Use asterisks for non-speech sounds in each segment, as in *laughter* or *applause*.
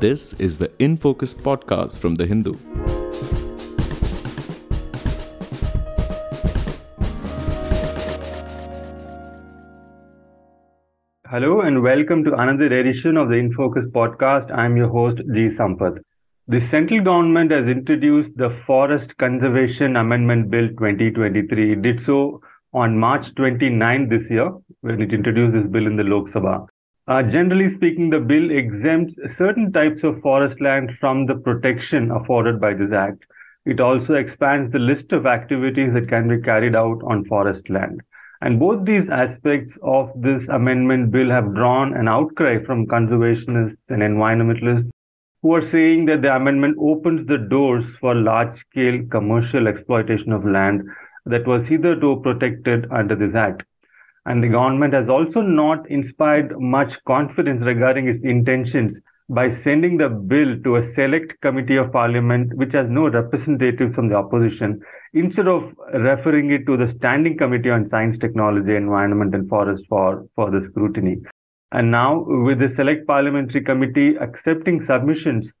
This is the In Focus podcast from The Hindu. Hello and welcome to another edition of the In Focus podcast. I'm your host, G. Sampath. The central government has introduced the Forest Conservation Amendment Bill 2023. It did so on March 29 this year when it introduced this bill in the Lok Sabha. Uh, generally speaking, the bill exempts certain types of forest land from the protection afforded by this act. It also expands the list of activities that can be carried out on forest land. And both these aspects of this amendment bill have drawn an outcry from conservationists and environmentalists who are saying that the amendment opens the doors for large scale commercial exploitation of land that was hitherto protected under this act. And the government has also not inspired much confidence regarding its intentions by sending the bill to a select committee of parliament which has no representatives from the opposition instead of referring it to the standing committee on science technology environment and forest for further scrutiny and now, with the Select Parliamentary Committee accepting submissions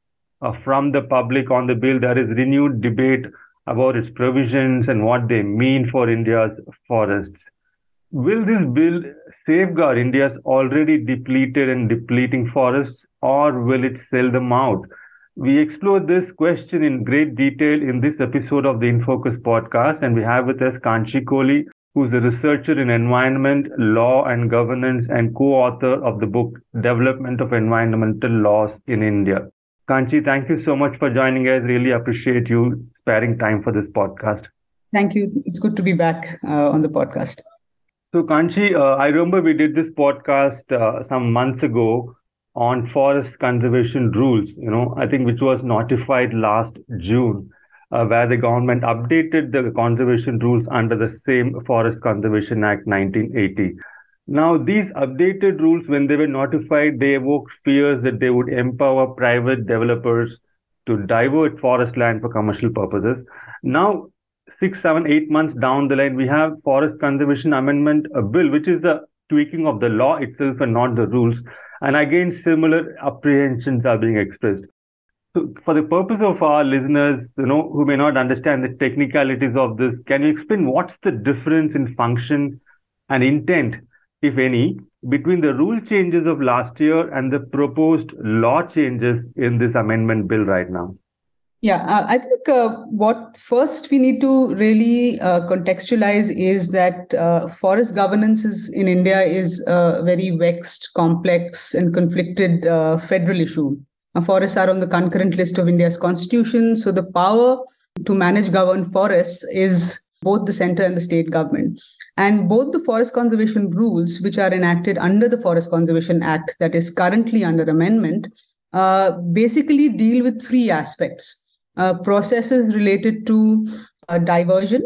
uh, from the public on the bill, there is renewed debate about its provisions and what they mean for India's forests. Will this bill safeguard India's already depleted and depleting forests, or will it sell them out? We explore this question in great detail in this episode of the InFocus podcast, and we have with us Kanchi Kohli, who's a researcher in environment, law, and governance and co author of the book Development of Environmental Laws in India. Kanchi, thank you so much for joining us. Really appreciate you sparing time for this podcast. Thank you. It's good to be back uh, on the podcast. So, Kanchi, uh, I remember we did this podcast uh, some months ago on forest conservation rules, you know, I think which was notified last June uh, where the government updated the conservation rules under the same Forest Conservation Act 1980. Now, these updated rules, when they were notified, they evoked fears that they would empower private developers to divert forest land for commercial purposes. Now, six, seven, eight months down the line, we have Forest Conservation Amendment a Bill, which is the tweaking of the law itself and not the rules. And again, similar apprehensions are being expressed. So for the purpose of our listeners, you know, who may not understand the technicalities of this, can you explain what's the difference in function and intent, if any, between the rule changes of last year and the proposed law changes in this amendment bill right now? Yeah, uh, I think uh, what first we need to really uh, contextualize is that uh, forest governance is in India is a very vexed, complex, and conflicted uh, federal issue forests are on the concurrent list of India's constitution. So the power to manage govern forests is both the center and the state government. And both the forest conservation rules, which are enacted under the Forest Conservation Act that is currently under amendment, uh, basically deal with three aspects processes related to uh, diversion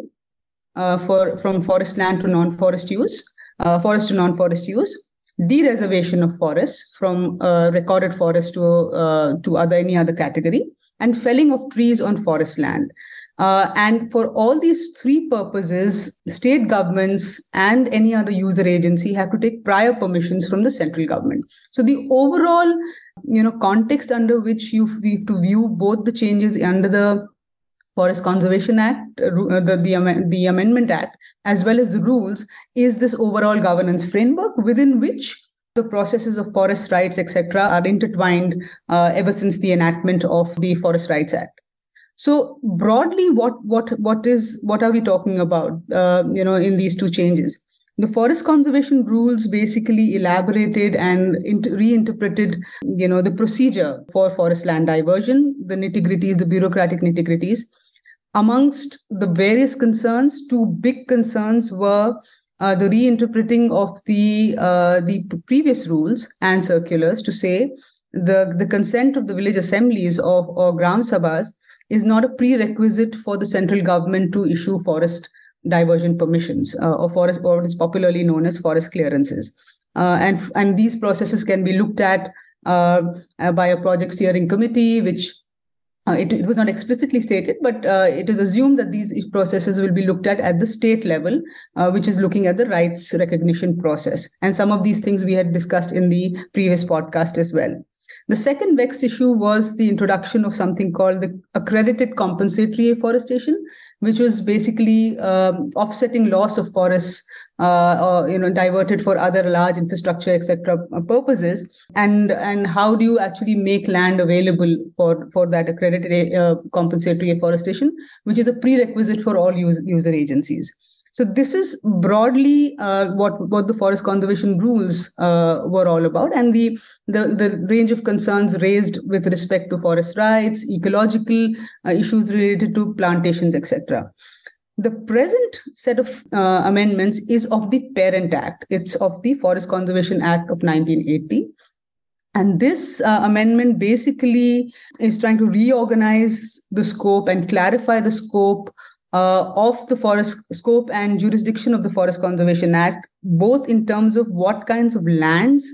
uh, for, from forest land to non forest use, uh, forest to non forest use, dereservation of forests from uh, recorded forest to uh, to other any other category and felling of trees on forest land uh, and for all these three purposes state governments and any other user agency have to take prior permissions from the central government so the overall you know context under which you have to view both the changes under the Forest Conservation Act, uh, uh, the, the, the Amendment Act, as well as the rules, is this overall governance framework within which the processes of forest rights, etc., are intertwined uh, ever since the enactment of the Forest Rights Act. So broadly, what what what is what are we talking about? Uh, you know, in these two changes, the forest conservation rules basically elaborated and reinterpreted, you know, the procedure for forest land diversion, the nitty gritties, the bureaucratic nitty gritties, amongst the various concerns, two big concerns were uh, the reinterpreting of the uh, the previous rules and circulars to say the the consent of the village assemblies of or gram sabhas is not a prerequisite for the central government to issue forest diversion permissions uh, or forest or what is popularly known as forest clearances uh, and and these processes can be looked at uh, by a project steering committee which uh, it, it, was not explicitly stated, but uh, it is assumed that these processes will be looked at at the state level, uh, which is looking at the rights recognition process. And some of these things we had discussed in the previous podcast as well. The second vexed issue was the introduction of something called the accredited compensatory afforestation, which was basically um, offsetting loss of forests uh, or you know diverted for other large infrastructure etc purposes. And and how do you actually make land available for for that accredited uh, compensatory afforestation which is a prerequisite for all user, user agencies so this is broadly uh, what what the forest conservation rules uh, were all about, and the, the the range of concerns raised with respect to forest rights, ecological uh, issues related to plantations, etc. The present set of uh, amendments is of the Parent Act. It's of the Forest Conservation Act of 1980. And this uh, amendment basically is trying to reorganize the scope and clarify the scope uh, of the forest scope and jurisdiction of the Forest Conservation Act, both in terms of what kinds of lands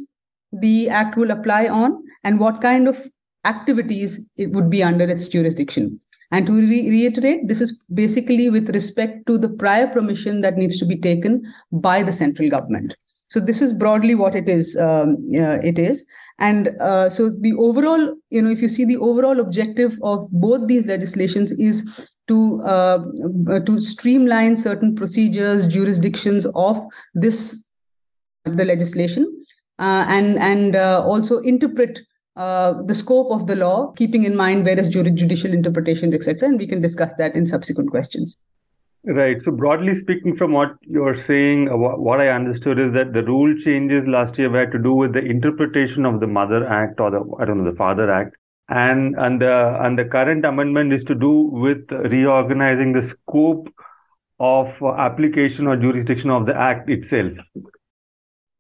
the act will apply on and what kind of activities it would be under its jurisdiction. And to re- reiterate, this is basically with respect to the prior permission that needs to be taken by the central government. So this is broadly what it is. Um, uh, it is, and uh, so the overall, you know, if you see the overall objective of both these legislations is to uh, to streamline certain procedures, jurisdictions of this the legislation, uh, and and uh, also interpret uh, the scope of the law, keeping in mind various judicial interpretations, etc. And we can discuss that in subsequent questions. Right. So broadly speaking, from what you're saying, uh, what I understood is that the rule changes last year were to do with the interpretation of the Mother Act or the I don't know the Father Act, and and the and the current amendment is to do with reorganizing the scope of application or jurisdiction of the act itself.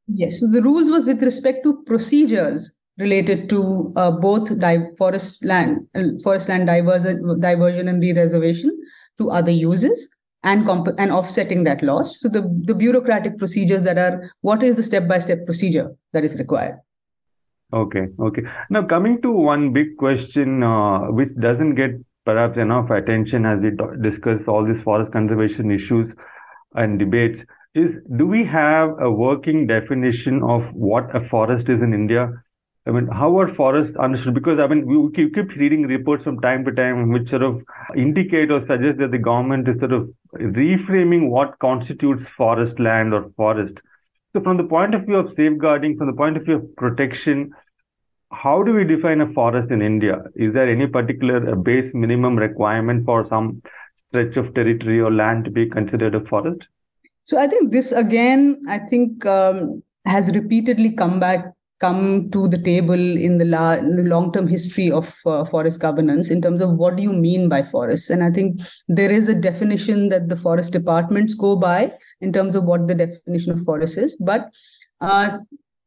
Yes so the rules was with respect to procedures related to uh, both di- forest land forest land diversion, diversion and re-reservation to other uses and comp- and offsetting that loss. So the the bureaucratic procedures that are what is the step by step procedure that is required Okay, okay. Now coming to one big question, uh, which doesn't get perhaps enough attention as we discuss all these forest conservation issues and debates, is do we have a working definition of what a forest is in India? I mean, how are forests understood? Because I mean, we keep, keep reading reports from time to time which sort of indicate or suggest that the government is sort of reframing what constitutes forest land or forest so, from the point of view of safeguarding, from the point of view of protection, how do we define a forest in India? Is there any particular base minimum requirement for some stretch of territory or land to be considered a forest? So, I think this again, I think um, has repeatedly come back come to the table in the, la- in the long-term history of uh, forest governance in terms of what do you mean by forests and i think there is a definition that the forest departments go by in terms of what the definition of forest is but uh,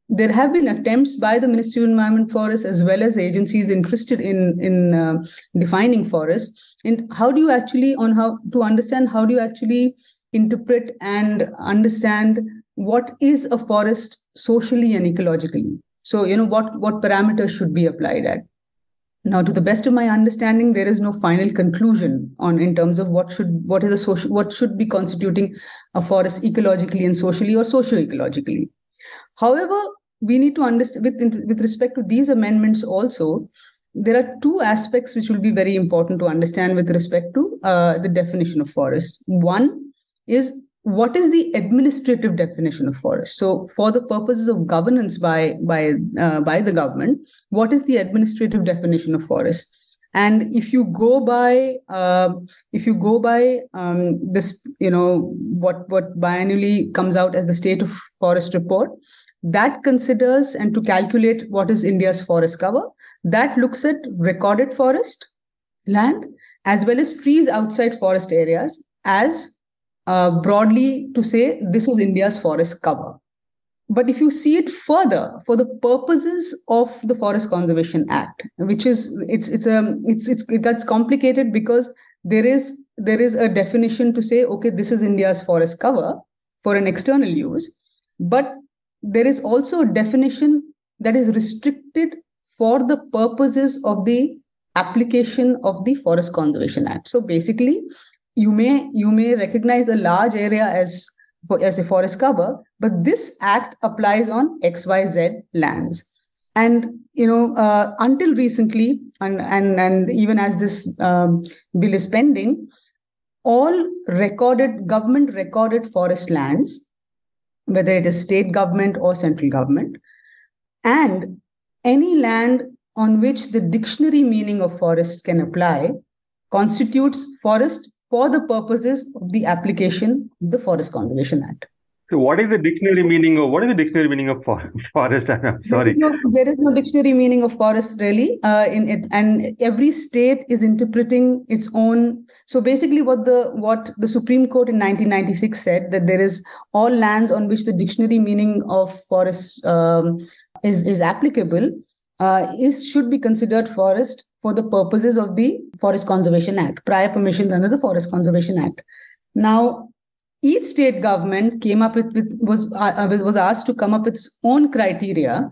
there have been attempts by the Ministry of Environment Forests as well as agencies interested in in uh, defining forests. And how do you actually on how to understand how do you actually interpret and understand what is a forest socially and ecologically? So you know what what parameters should be applied at? Now to the best of my understanding there is no final conclusion on in terms of what should what is a social what should be constituting a forest ecologically and socially or socio-ecologically however we need to understand with with respect to these amendments also there are two aspects which will be very important to understand with respect to uh, the definition of forest. One is what is the administrative definition of forest? So for the purposes of governance by by uh, by the government what is the administrative definition of forest? And if you go by uh, if you go by um, this you know what what biannually comes out as the state of forest report that considers and to calculate what is india's forest cover that looks at recorded forest land as well as trees outside forest areas as uh, broadly to say this is India's forest cover. But if you see it further, for the purposes of the Forest Conservation Act, which is it's it's a it's it's it complicated because there is there is a definition to say okay this is India's forest cover for an external use, but there is also a definition that is restricted for the purposes of the application of the Forest Conservation Act. So basically, you may you may recognize a large area as as a forest cover but this act applies on xyz lands And you know, uh, until recently, and and and even as this um, bill is pending, all recorded government recorded forest lands, whether it is state government or central government, and any land on which the dictionary meaning of forest can apply constitutes forest for the purposes of the application of the Forest Conservation Act. So, what is the dictionary meaning of what is the dictionary meaning of *laughs* forest? I'm sorry. There is no, there is no dictionary meaning of forest really. Uh, in it, and every state is interpreting its own. So basically, what the what the Supreme Court in 1996 said that there is all lands on which the dictionary meaning of forest um, is is applicable uh, is should be considered forest for the purposes of the Forest Conservation Act, prior permissions under the Forest Conservation Act. Now, each state government came up with, with was uh, was asked to come up with its own criteria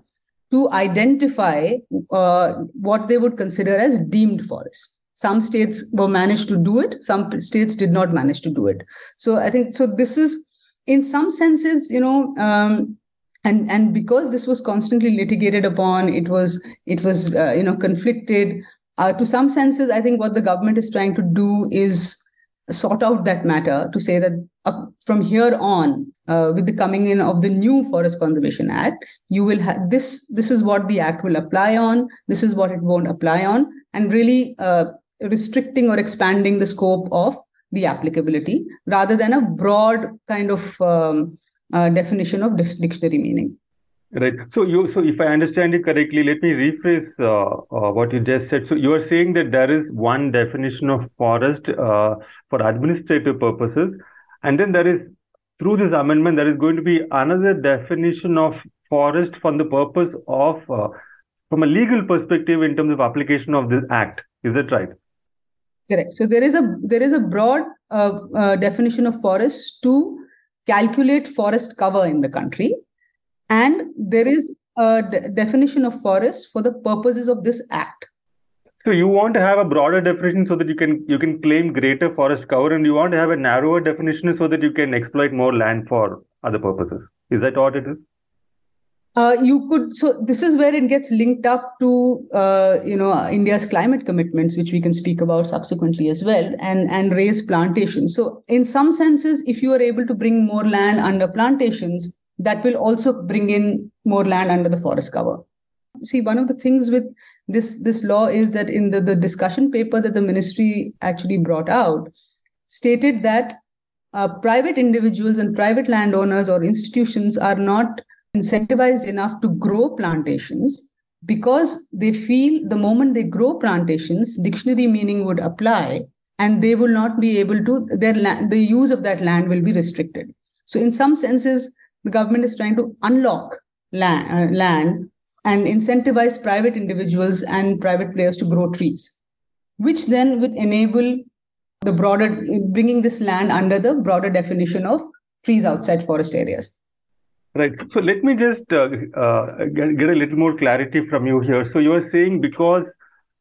to identify uh, what they would consider as deemed forest. Some states were managed to do it some states did not manage to do it. So i think so this is in some senses you know um, and and because this was constantly litigated upon it was it was uh, you know conflicted uh, to some senses i think what the government is trying to do is sort out that matter to say that uh, from here on uh, with the coming in of the new forest conservation act you will have this this is what the act will apply on this is what it won't apply on and really uh, restricting or expanding the scope of the applicability rather than a broad kind of um, uh, definition of dictionary meaning Right. So you, so if I understand it correctly, let me rephrase uh, uh, what you just said. So you are saying that there is one definition of forest uh, for administrative purposes, and then there is through this amendment there is going to be another definition of forest for the purpose of uh, from a legal perspective in terms of application of this act. Is that right? Correct. So there is a there is a broad uh, uh, definition of forest to calculate forest cover in the country and there is a de- definition of forest for the purposes of this act. So you want to have a broader definition so that you can you can claim greater forest cover and you want to have a narrower definition so that you can exploit more land for other purposes. Is that what it is? Uh, you could so this is where it gets linked up to uh, you know india's climate commitments which we can speak about subsequently as well and and raise plantations. So in some senses if you are able to bring more land under plantations that will also bring in more land under the forest cover. See one of the things with this this law is that in the, the discussion paper that the ministry actually brought out stated that uh, private individuals and private landowners or institutions are not incentivized enough to grow plantations because they feel the moment they grow plantations dictionary meaning would apply and they will not be able to their land the use of that land will be restricted. So in some senses the government is trying to unlock land, uh, land and incentivize private individuals and private players to grow trees, which then would enable the broader bringing this land under the broader definition of trees outside forest areas. Right. So let me just uh, uh, get, get, a little more clarity from you here. So you are saying because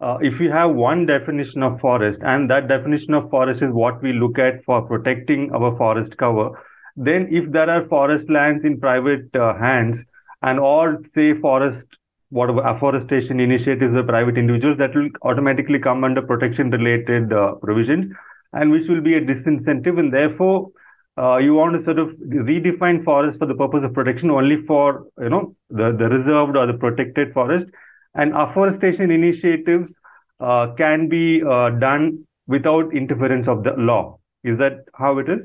uh, if you have one definition of forest, and that definition of forest is what we look at for protecting our forest cover, then if there are forest lands in private uh, hands and all say forest whatever afforestation initiatives of private individuals that will automatically come under protection related uh, provisions and which will be a disincentive and therefore uh, you want to sort of redefine forest for the purpose of protection only for you know the, the reserved or the protected forest. And afforestation initiatives uh, can be uh, done without interference of the law. Is that how it is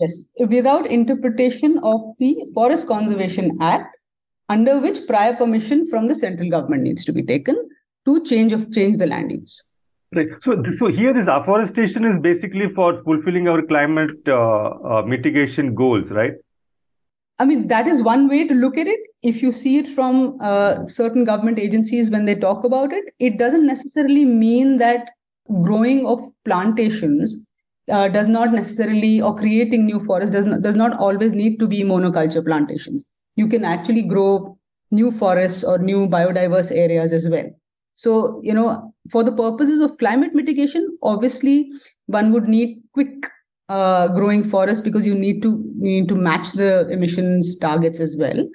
Yes, without interpretation of the Forest Conservation Act, under which prior permission from the central government needs to be taken to change of change the land use. Right. So, so here this afforestation is basically for fulfilling our climate uh, uh, mitigation goals, right? I mean, that is one way to look at it. If you see it from uh, certain government agencies when they talk about it, it doesn't necessarily mean that growing of plantations uh, does not necessarily or creating new forests does not, does not always need to be monoculture plantations. You can actually grow new forests or new biodiverse areas as well. So you know for the purposes of climate mitigation obviously one would need quick uh, growing forests because you need to you need to match the emissions targets as well.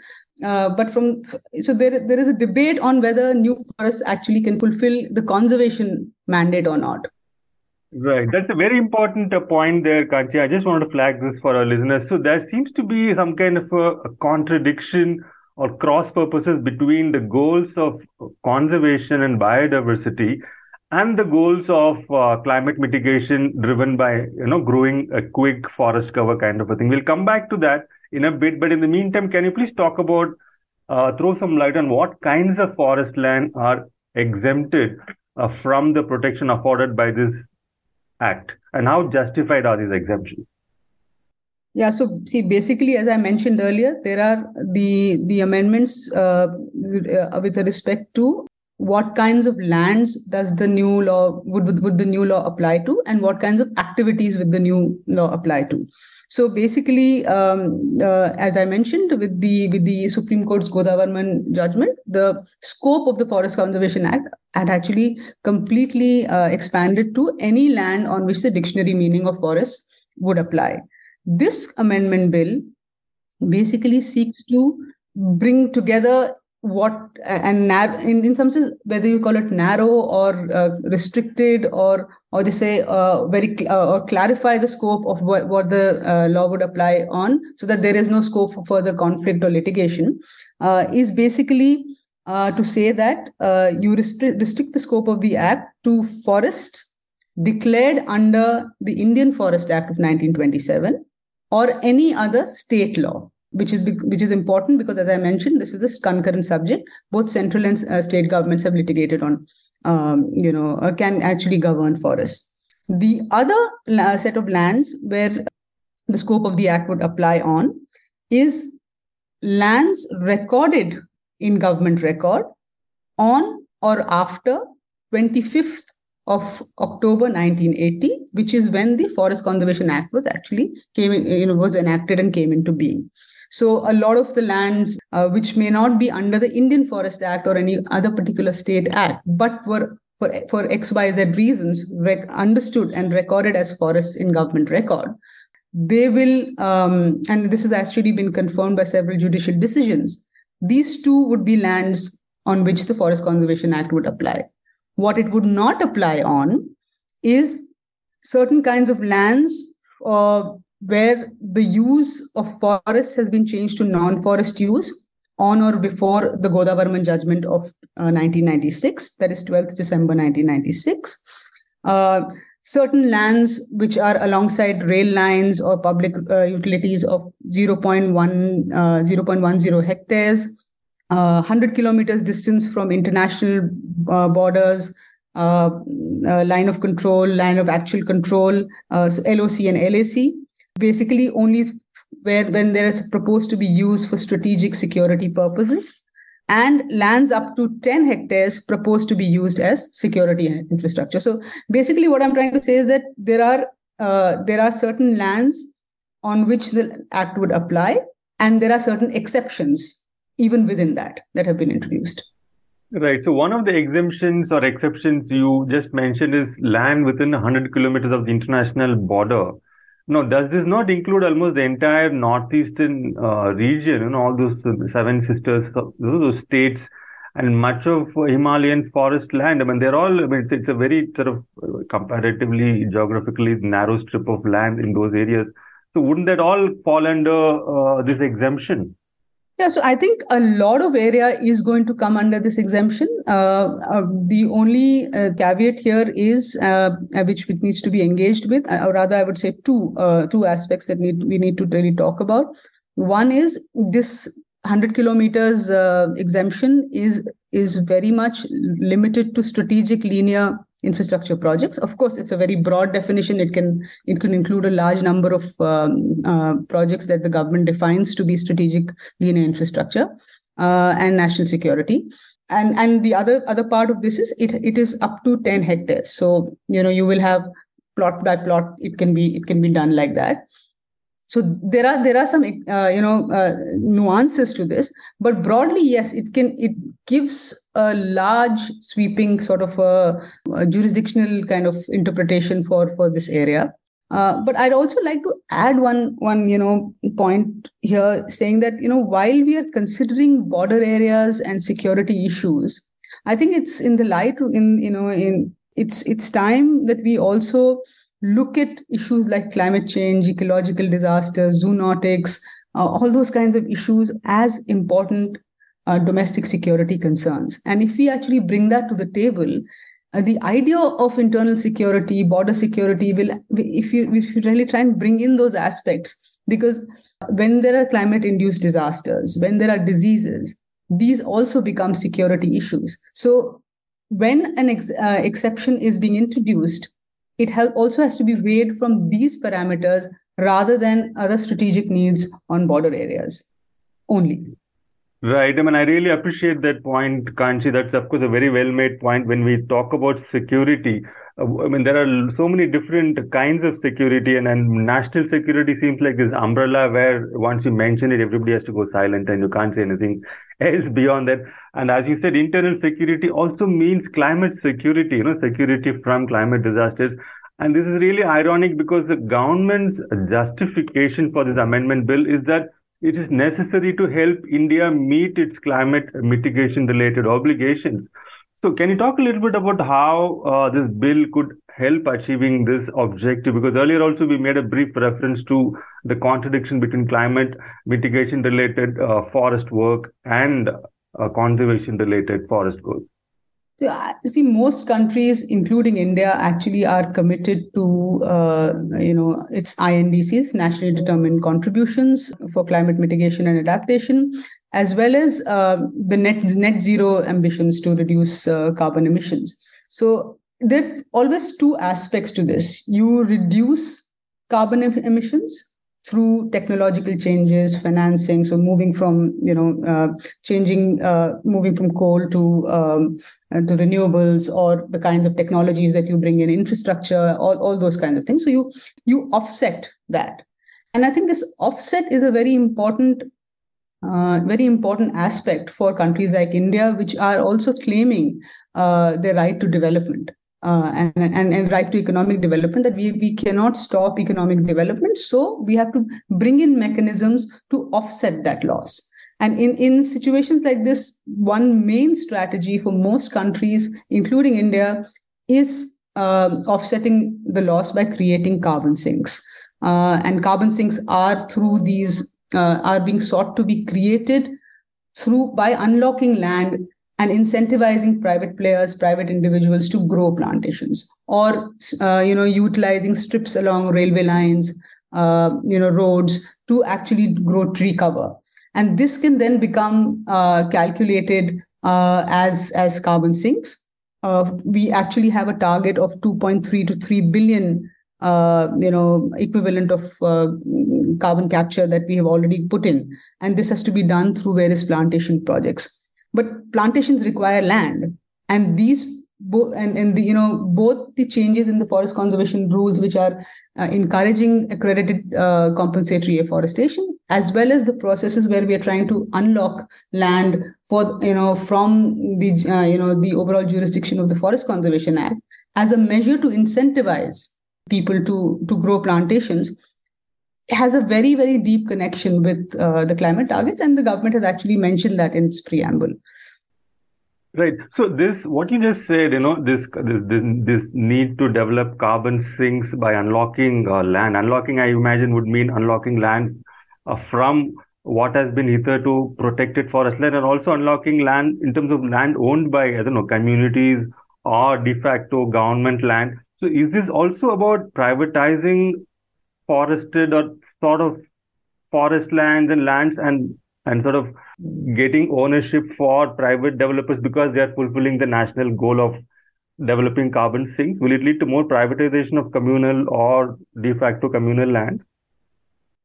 Uh, but from so there there is a debate on whether new forests actually can fulfill the conservation mandate or not. Right, that's a very important uh, point there, Kanchi. I just wanted to flag this for our listeners. So there seems to be some kind of a, a contradiction or cross purposes between the goals of conservation and biodiversity and the goals of uh, climate mitigation driven by you know growing a quick forest cover kind of a thing. We'll come back to that in a bit, but in the meantime, can you please talk about uh, throw some light on what kinds of forest land are exempted uh, from the protection afforded by this Act and how justified are these exemptions? Yeah, so see, basically, as I mentioned earlier, there are the the amendments uh, with, uh, with respect to what kinds of lands does the new law would would the new law apply to, and what kinds of activities would the new law apply to. So basically, um, uh, as I mentioned, with the with the Supreme Court's Godavarman judgment, the scope of the Forest Conservation Act had actually completely uh, expanded to any land on which the dictionary meaning of forest would apply. This amendment bill basically seeks to bring together what and in, in some sense whether you call it narrow or uh, restricted or or they say uh, very uh, or clarify the scope of what, what the uh, law would apply on so that there is no scope for further conflict or litigation uh, is basically uh, to say that you restrict, restrict the scope of the act to forests declared under the Indian Forest Act of 1927 or any other state law which is which is important because as i mentioned this is a concurrent subject both central and uh, state governments have litigated on um, you know uh, can actually govern forests the other set of lands where the scope of the act would apply on is lands recorded in government record on or after 25th of October 1980, which is when the Forest Conservation Act was actually came in, you know was enacted and came into being. So a lot of the lands uh, which may not be under the Indian Forest Act or any other particular state act, but were for, for XYZ reasons rec- understood and recorded as forests in government record, they will, um, and this has actually been confirmed by several judicial decisions, these two would be lands on which the Forest Conservation Act would apply. What it would not apply on is certain kinds of lands uh, where the use of forests has been changed to non-forest use on or before the Godavarman judgment of uh, 1996, that is 12th December 1996. Uh, certain lands which are alongside rail lines or public uh, utilities of 0.1, 0.10 uh, hectares, 100 uh, kilometers distance from international uh, borders, line of control, line of actual control, so LOC and LAC basically only where when there is proposed to be used for strategic security purposes and lands up to 10 hectares proposed to be used as security infrastructure so basically what i'm trying to say is that there are uh, there are certain lands on which the act would apply and there are certain exceptions even within that that have been introduced Right. So one of the exemptions or exceptions you just mentioned is land within 100 kilometers of the international border. No, does this not include almost the entire northeastern uh, region, know, all those seven sisters, those states, and much of Himalayan forest land? I mean, they're all, I mean, it's, it's a very sort of uh, comparatively geographically narrow strip of land in those areas. So, wouldn't that all fall under uh, this exemption? Yeah, so I think a lot of area is going to come under this exemption. Uh, uh, the only uh, caveat here is uh, uh, which needs to be engaged with, uh, or rather, I would say two two aspects that need we need to really talk about. One is this 100 kilometers exemption is is very much limited to strategic linear infrastructure projects. Of course, it's a very broad definition. It can it can include a large number of um, uh, projects that the government defines to be strategic linear infrastructure uh, and national security. And and the other other part of this is it it is up to 10 hectares. So you know you will have plot by plot. It can be it can be done like that so there are there are some uh, you know uh, nuances to this but broadly yes it can it gives a large sweeping sort of a, a, jurisdictional kind of interpretation for for this area. Uh, but I'd also like to add one one you know point here, saying that you know while we are considering border areas and security issues, I think it's in the light in you know in it's it's time that we also look at issues like climate change, ecological disasters, zoonotics, uh, all those kinds of issues as important uh, domestic security concerns. And if we actually bring that to the table, uh, the idea of internal security, border security will, if you, if you really try and bring in those aspects, because when there are climate induced disasters, when there are diseases, these also become security issues. So when an ex- uh, exception is being introduced, it also has to be weighed from these parameters rather than other strategic needs on border areas only. Right. I mean, I really appreciate that point, Kanchi. That's, of course, a very well made point when we talk about security. Uh, I mean, there are so many different kinds of security, and, and national security seems like this umbrella where once you mention it, everybody has to go silent and you can't say anything *laughs* else beyond that. And as you said, internal security also means climate security, you know, security from climate disasters. And this is really ironic because the government's justification for this amendment bill is that it is necessary to help India meet its climate mitigation related obligations. So, can you talk a little bit about how uh, this bill could help achieving this objective? Because earlier also we made a brief reference to the contradiction between climate mitigation related uh, forest work and uh, conservation related forest goals. See, most countries, including India, actually are committed to, uh, you know, its INDCs, nationally determined contributions for climate mitigation and adaptation, as well as uh, the net net zero ambitions to reduce uh, carbon emissions. So there are always two aspects to this. You reduce carbon emissions through technological changes, financing. So moving from you know uh, changing, uh, moving from coal to um, uh, to renewables, or the kinds of technologies that you bring in, infrastructure, all all those kinds of things. So you you offset that, and I think this offset is a very important. Uh, very important aspect for countries like India, which are also claiming uh, their right to development uh, and, and, and right to economic development that we, we cannot stop economic development. So we have to bring in mechanisms to offset that loss. And in, in situations like this, one main strategy for most countries, including India, is uh, offsetting the loss by creating carbon sinks. Uh, and carbon sinks are through these uh, are being sought to be created through by unlocking land and incentivizing private players private individuals to grow plantations or uh, you know utilizing strips along railway lines uh, you know roads to actually grow tree cover. And this can then become uh, calculated uh, as as carbon sinks. Uh, we actually have a target of 2.3 to 3 billion uh, you know equivalent of carbon capture that we have already put in. And this has to be done through various plantation projects but plantations require land. And these both and, and the, you know both the changes in the forest conservation rules which are uh, encouraging accredited uh, compensatory afforestation as well as the processes where we are trying to unlock land for you know from the uh, you know the overall jurisdiction of the forest conservation act as a measure to incentivize people to to grow plantations has a very very deep connection with uh, the climate targets and the government has actually mentioned that in its preamble. Right. So this what you just said you know this this this, this need to develop carbon sinks by unlocking uh, land. Unlocking i imagine would mean unlocking land uh, from what has been hitherto protected forest land and also unlocking land in terms of land owned by i don't know communities or de facto government land. So is this also about privatizing forested or sort of forest lands and lands and and sort of getting ownership for private developers because they are fulfilling the national goal of developing carbon sinks will it lead to more privatization of communal or de facto communal land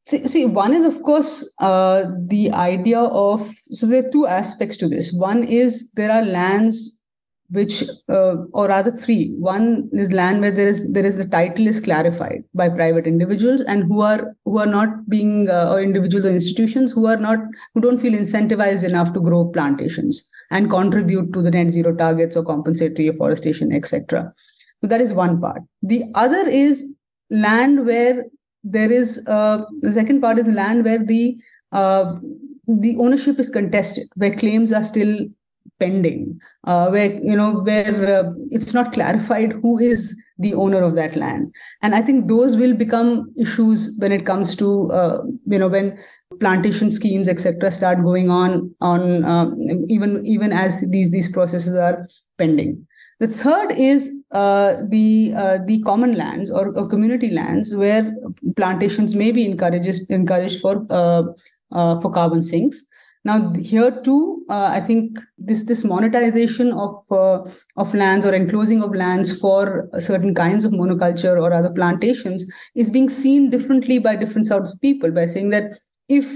See, see, one is of course uh, the idea of so there are two aspects to this. One is there are lands which uh, or rather three. One is land where there is there is the title is clarified by private individuals and who are who are not being uh, or individuals or institutions who are not who don't feel incentivized enough to grow plantations and contribute to the net zero targets or compensatory afforestation etc so that is one part. The other is land where there is uh, the second part is land where the uh, the ownership is contested, where claims are still pending, uh, where you know where uh, it's not clarified who is the owner of that land, and I think those will become issues when it comes to uh, you know when plantation schemes etc start going on on um, even even as these these processes are pending. The third is uh, the uh, the common lands or, or, community lands where plantations may be encouraged encouraged for uh, uh for carbon sinks. Now here too, uh, I think this this monetization of uh, of lands or enclosing of lands for certain kinds of monoculture or other plantations is being seen differently by different sorts of people by saying that if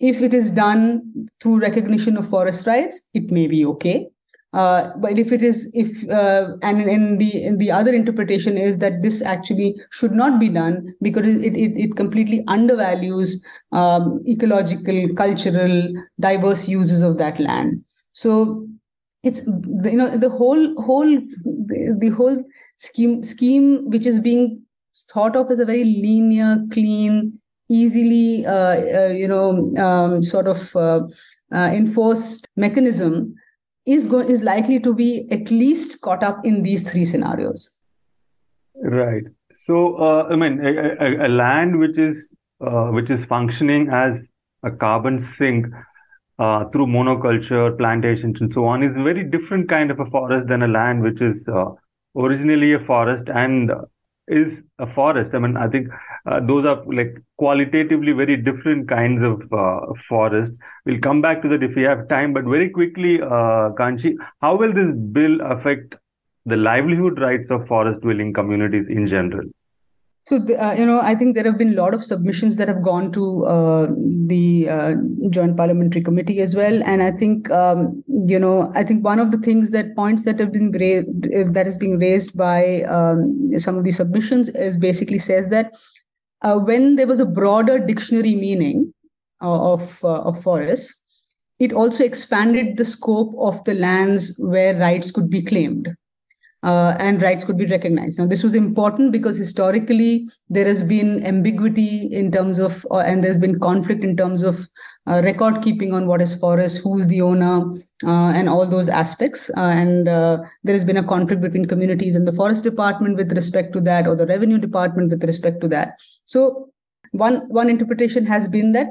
if it is done through recognition of forest rights, it may be okay uh, but if it is, if uh, and in the in the other interpretation is that this actually should not be done because it it, it completely undervalues um, ecological, cultural, diverse uses of that land. So it's you know the whole whole the, the whole scheme scheme which is being thought of as a very linear, clean, easily uh, uh, you know um, sort of uh, uh, enforced mechanism is going is likely to be at least caught up in these three scenarios. Right. So, uh, I mean, a, a, a, land which is uh, which is functioning as a carbon sink uh, through monoculture, plantations, and so on is a very different kind of a forest than a land which is uh, originally a forest and is a forest. I mean, I think uh, those are like qualitatively very different kinds of uh, forests. We'll come back to that if we have time, but very quickly, uh, Kanchi, how will this bill affect the livelihood rights of forest dwelling communities in general? So, uh, you know, I think there have been a lot of submissions that have gone to uh, the uh, Joint Parliamentary Committee as well. And I think, um, you know, I think one of the things that points that have been raised, that is being raised by um, some of the submissions is basically says that uh, when there was a broader dictionary meaning uh, of, uh, of forests, it also expanded the scope of the lands where rights could be claimed uh, and rights could be recognized. Now, this was important because historically there has been ambiguity in terms of, uh, and there's been conflict in terms of uh, record keeping on what is forest, who's the owner, uh, and all those aspects. Uh, and uh, there has been a conflict between communities and the forest department with respect to that, or the revenue department with respect to that. So, one one interpretation has been that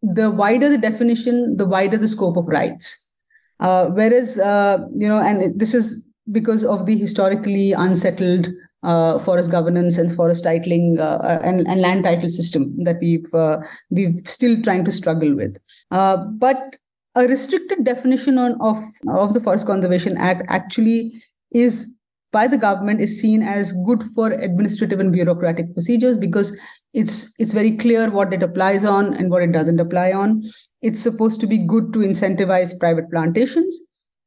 the wider the definition, the wider the scope of rights. whereas, you know, and this is because of the historically unsettled uh, forest governance and forest titling uh, uh, and, and, land title system that we've uh, we've still trying to struggle with. Uh, but a restricted definition on, of of the Forest Conservation Act actually is by the government is seen as good for administrative and bureaucratic procedures because it's it's very clear what it applies on and what it doesn't apply on. It's supposed to be good to incentivize private plantations,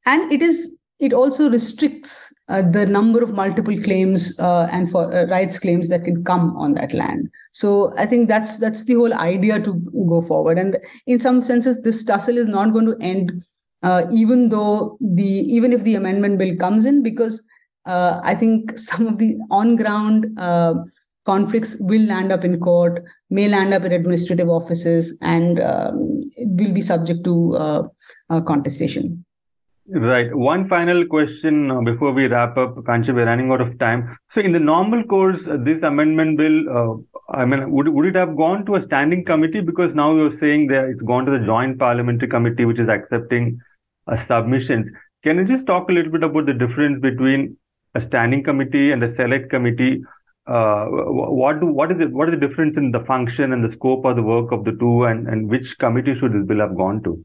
and it is it also restricts uh, the number of multiple claims uh, and for uh, rights claims that can come on that land. So i think that's that's the whole idea to go forward. And in some senses this tussle is not going to end uh, even though the even if the amendment bill comes in because uh, i think some of the on ground uh, conflicts will land up in court may land up in administrative offices and um, will be subject to contestation Right. One final question uh, before we wrap up, Kanchi, we're running out of time. So, in the normal course, uh, this amendment bill, uh, I mean, would, would it have gone to a standing committee? Because now you're saying that it's gone to the joint parliamentary committee, which is accepting uh, submissions. Can you just talk a little bit about the difference between a standing committee and a select committee? Uh, what do, what is it? What is the difference in the function and the scope of the work of the two, and, and which committee should this bill have gone to?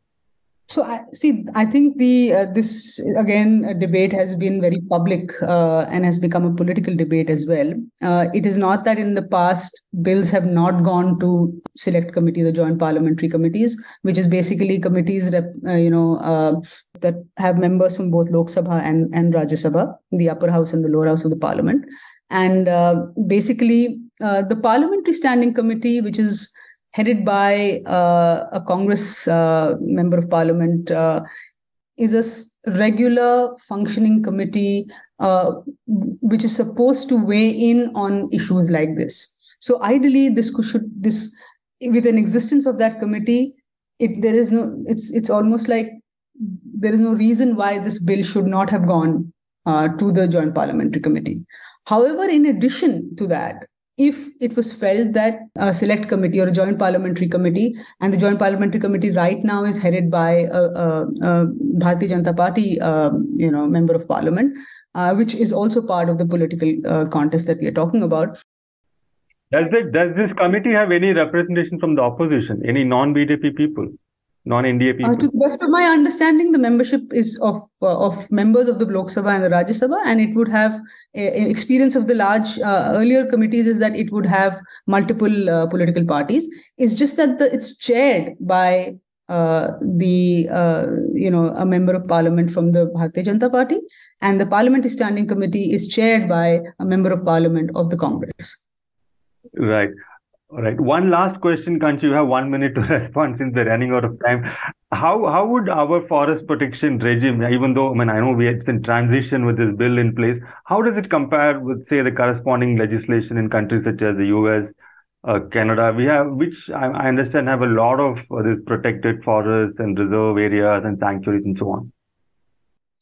So I see. I think the uh, this again debate has been very public uh, and has become a political debate as well. Uh, it is not that in the past bills have not gone to select committee, the joint parliamentary committees, which is basically committees that uh, you know uh, that have members from both Lok Sabha and and Rajya Sabha, the upper house and the lower house of the parliament, and uh, basically the parliamentary standing committee, which is headed by uh, a Congress uh, member of parliament, uh, is a regular functioning committee which is supposed to weigh in on issues like this. So ideally, this should this with an existence of that committee, it there is no it's it's almost like there is no reason why this bill should not have gone uh, to the Joint Parliamentary Committee. However, in addition to that, if it was felt that a select committee or a joint parliamentary committee, and the joint parliamentary committee right now is headed by a, a, a Bharatiya Janata Party, uh, you know, member of parliament, uh, which is also part of the political uh, contest that we are talking about. Does it, does this committee have any representation from the opposition, any non-BJP people? non-NDA people? Uh, to the best of my understanding, the membership is of uh, of members of the Lok Sabha and the Rajya Sabha, and it would have a, a experience of the large uh, earlier committees is that it would have multiple uh, political parties. It's just that the, it's chaired by uh, the uh, you know a member of parliament from the Bharatiya Janata Party, and the parliamentary standing committee is chaired by a member of parliament of the Congress. Right. All right. One last question, Kanchi. You have one minute to *laughs* respond since we're running out of time. How how would our forest protection regime, even though I mean I know we it's in transition with this bill in place, how does it compare with say the corresponding legislation in countries such as the US, uh, Canada? We have which I, I understand have a lot of uh, this protected forests and reserve areas and sanctuaries and so on.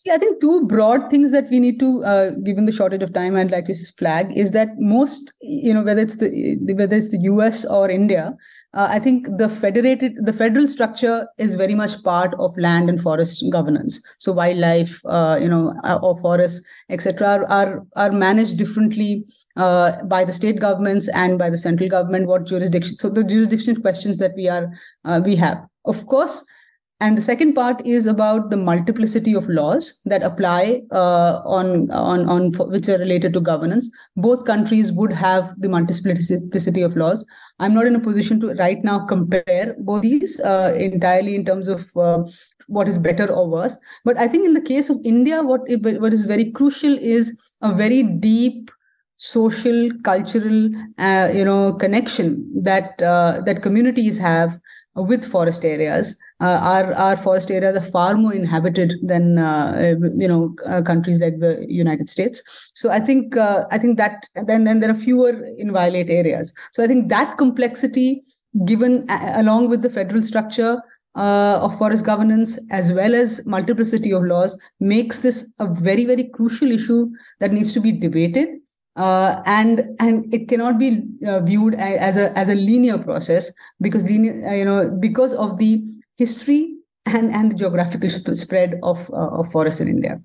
See, I think two broad things that we need to, uh, given the shortage of time, I'd like to just flag is that most, you know, whether it's the whether it's the U.S. or India, uh, I think the federated, the federal structure is very much part of land and forest governance. So wildlife, uh, you know, uh, or forests, etc., are, are managed differently uh, by the state governments and by the central government. What jurisdiction? So the jurisdiction questions that we are uh, we have, of course and the second part is about the multiplicity of laws that apply uh, on, on, on which are related to governance. Both countries would have the multiplicity of laws. I'm not in a position to right now compare both these uh, entirely in terms of uh, what is better or worse. But I think in the case of India, what, it, what is very crucial is a very deep social cultural uh, you know connection that uh, that communities have with forest areas. Uh, our our forest areas are far more inhabited than uh, you know uh, countries like the United States. So I think uh, I think that then then there are fewer inviolate areas. So I think that complexity, given along with the federal structure. Uh, of forest governance as well as multiplicity of laws makes this a very very crucial issue that needs to be debated uh, and and it cannot be uh, viewed as a as a linear process because linear uh, you know because of the history and and the geographical spread of uh, of forests in India.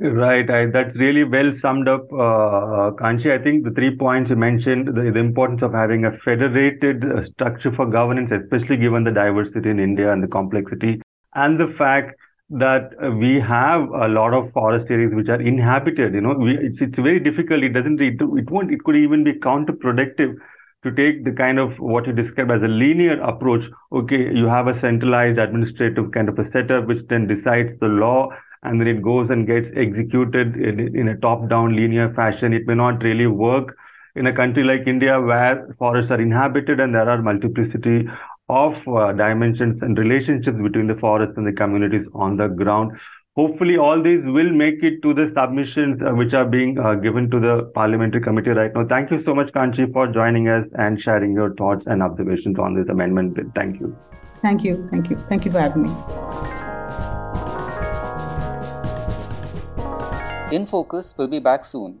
Right, I, that's really well summed up, uh, Kanchi. I think the three points you mentioned, the, the importance of having a federated uh, structure for governance, especially given the diversity in India and the complexity, and the fact that we have a lot of forest areas which are inhabited. You know, we, it's it's very difficult. It doesn't. It, it won't. It could even be counterproductive to take the kind of what you describe as a linear approach. Okay, you have a centralized administrative kind of a setup which then decides the law and then it goes and gets executed in, in a top-down linear fashion. It may not really work in a country like India where forests are inhabited and there are multiplicity of uh, dimensions and relationships between the forest and the communities on the ground. Hopefully, all these will make it to the submissions uh, which are being uh, given to the parliamentary committee right now. Thank you so much, Kanchi, for joining us and sharing your thoughts and observations on this amendment. Thank you. Thank you. Thank you. Thank you for having me. In Focus will be back soon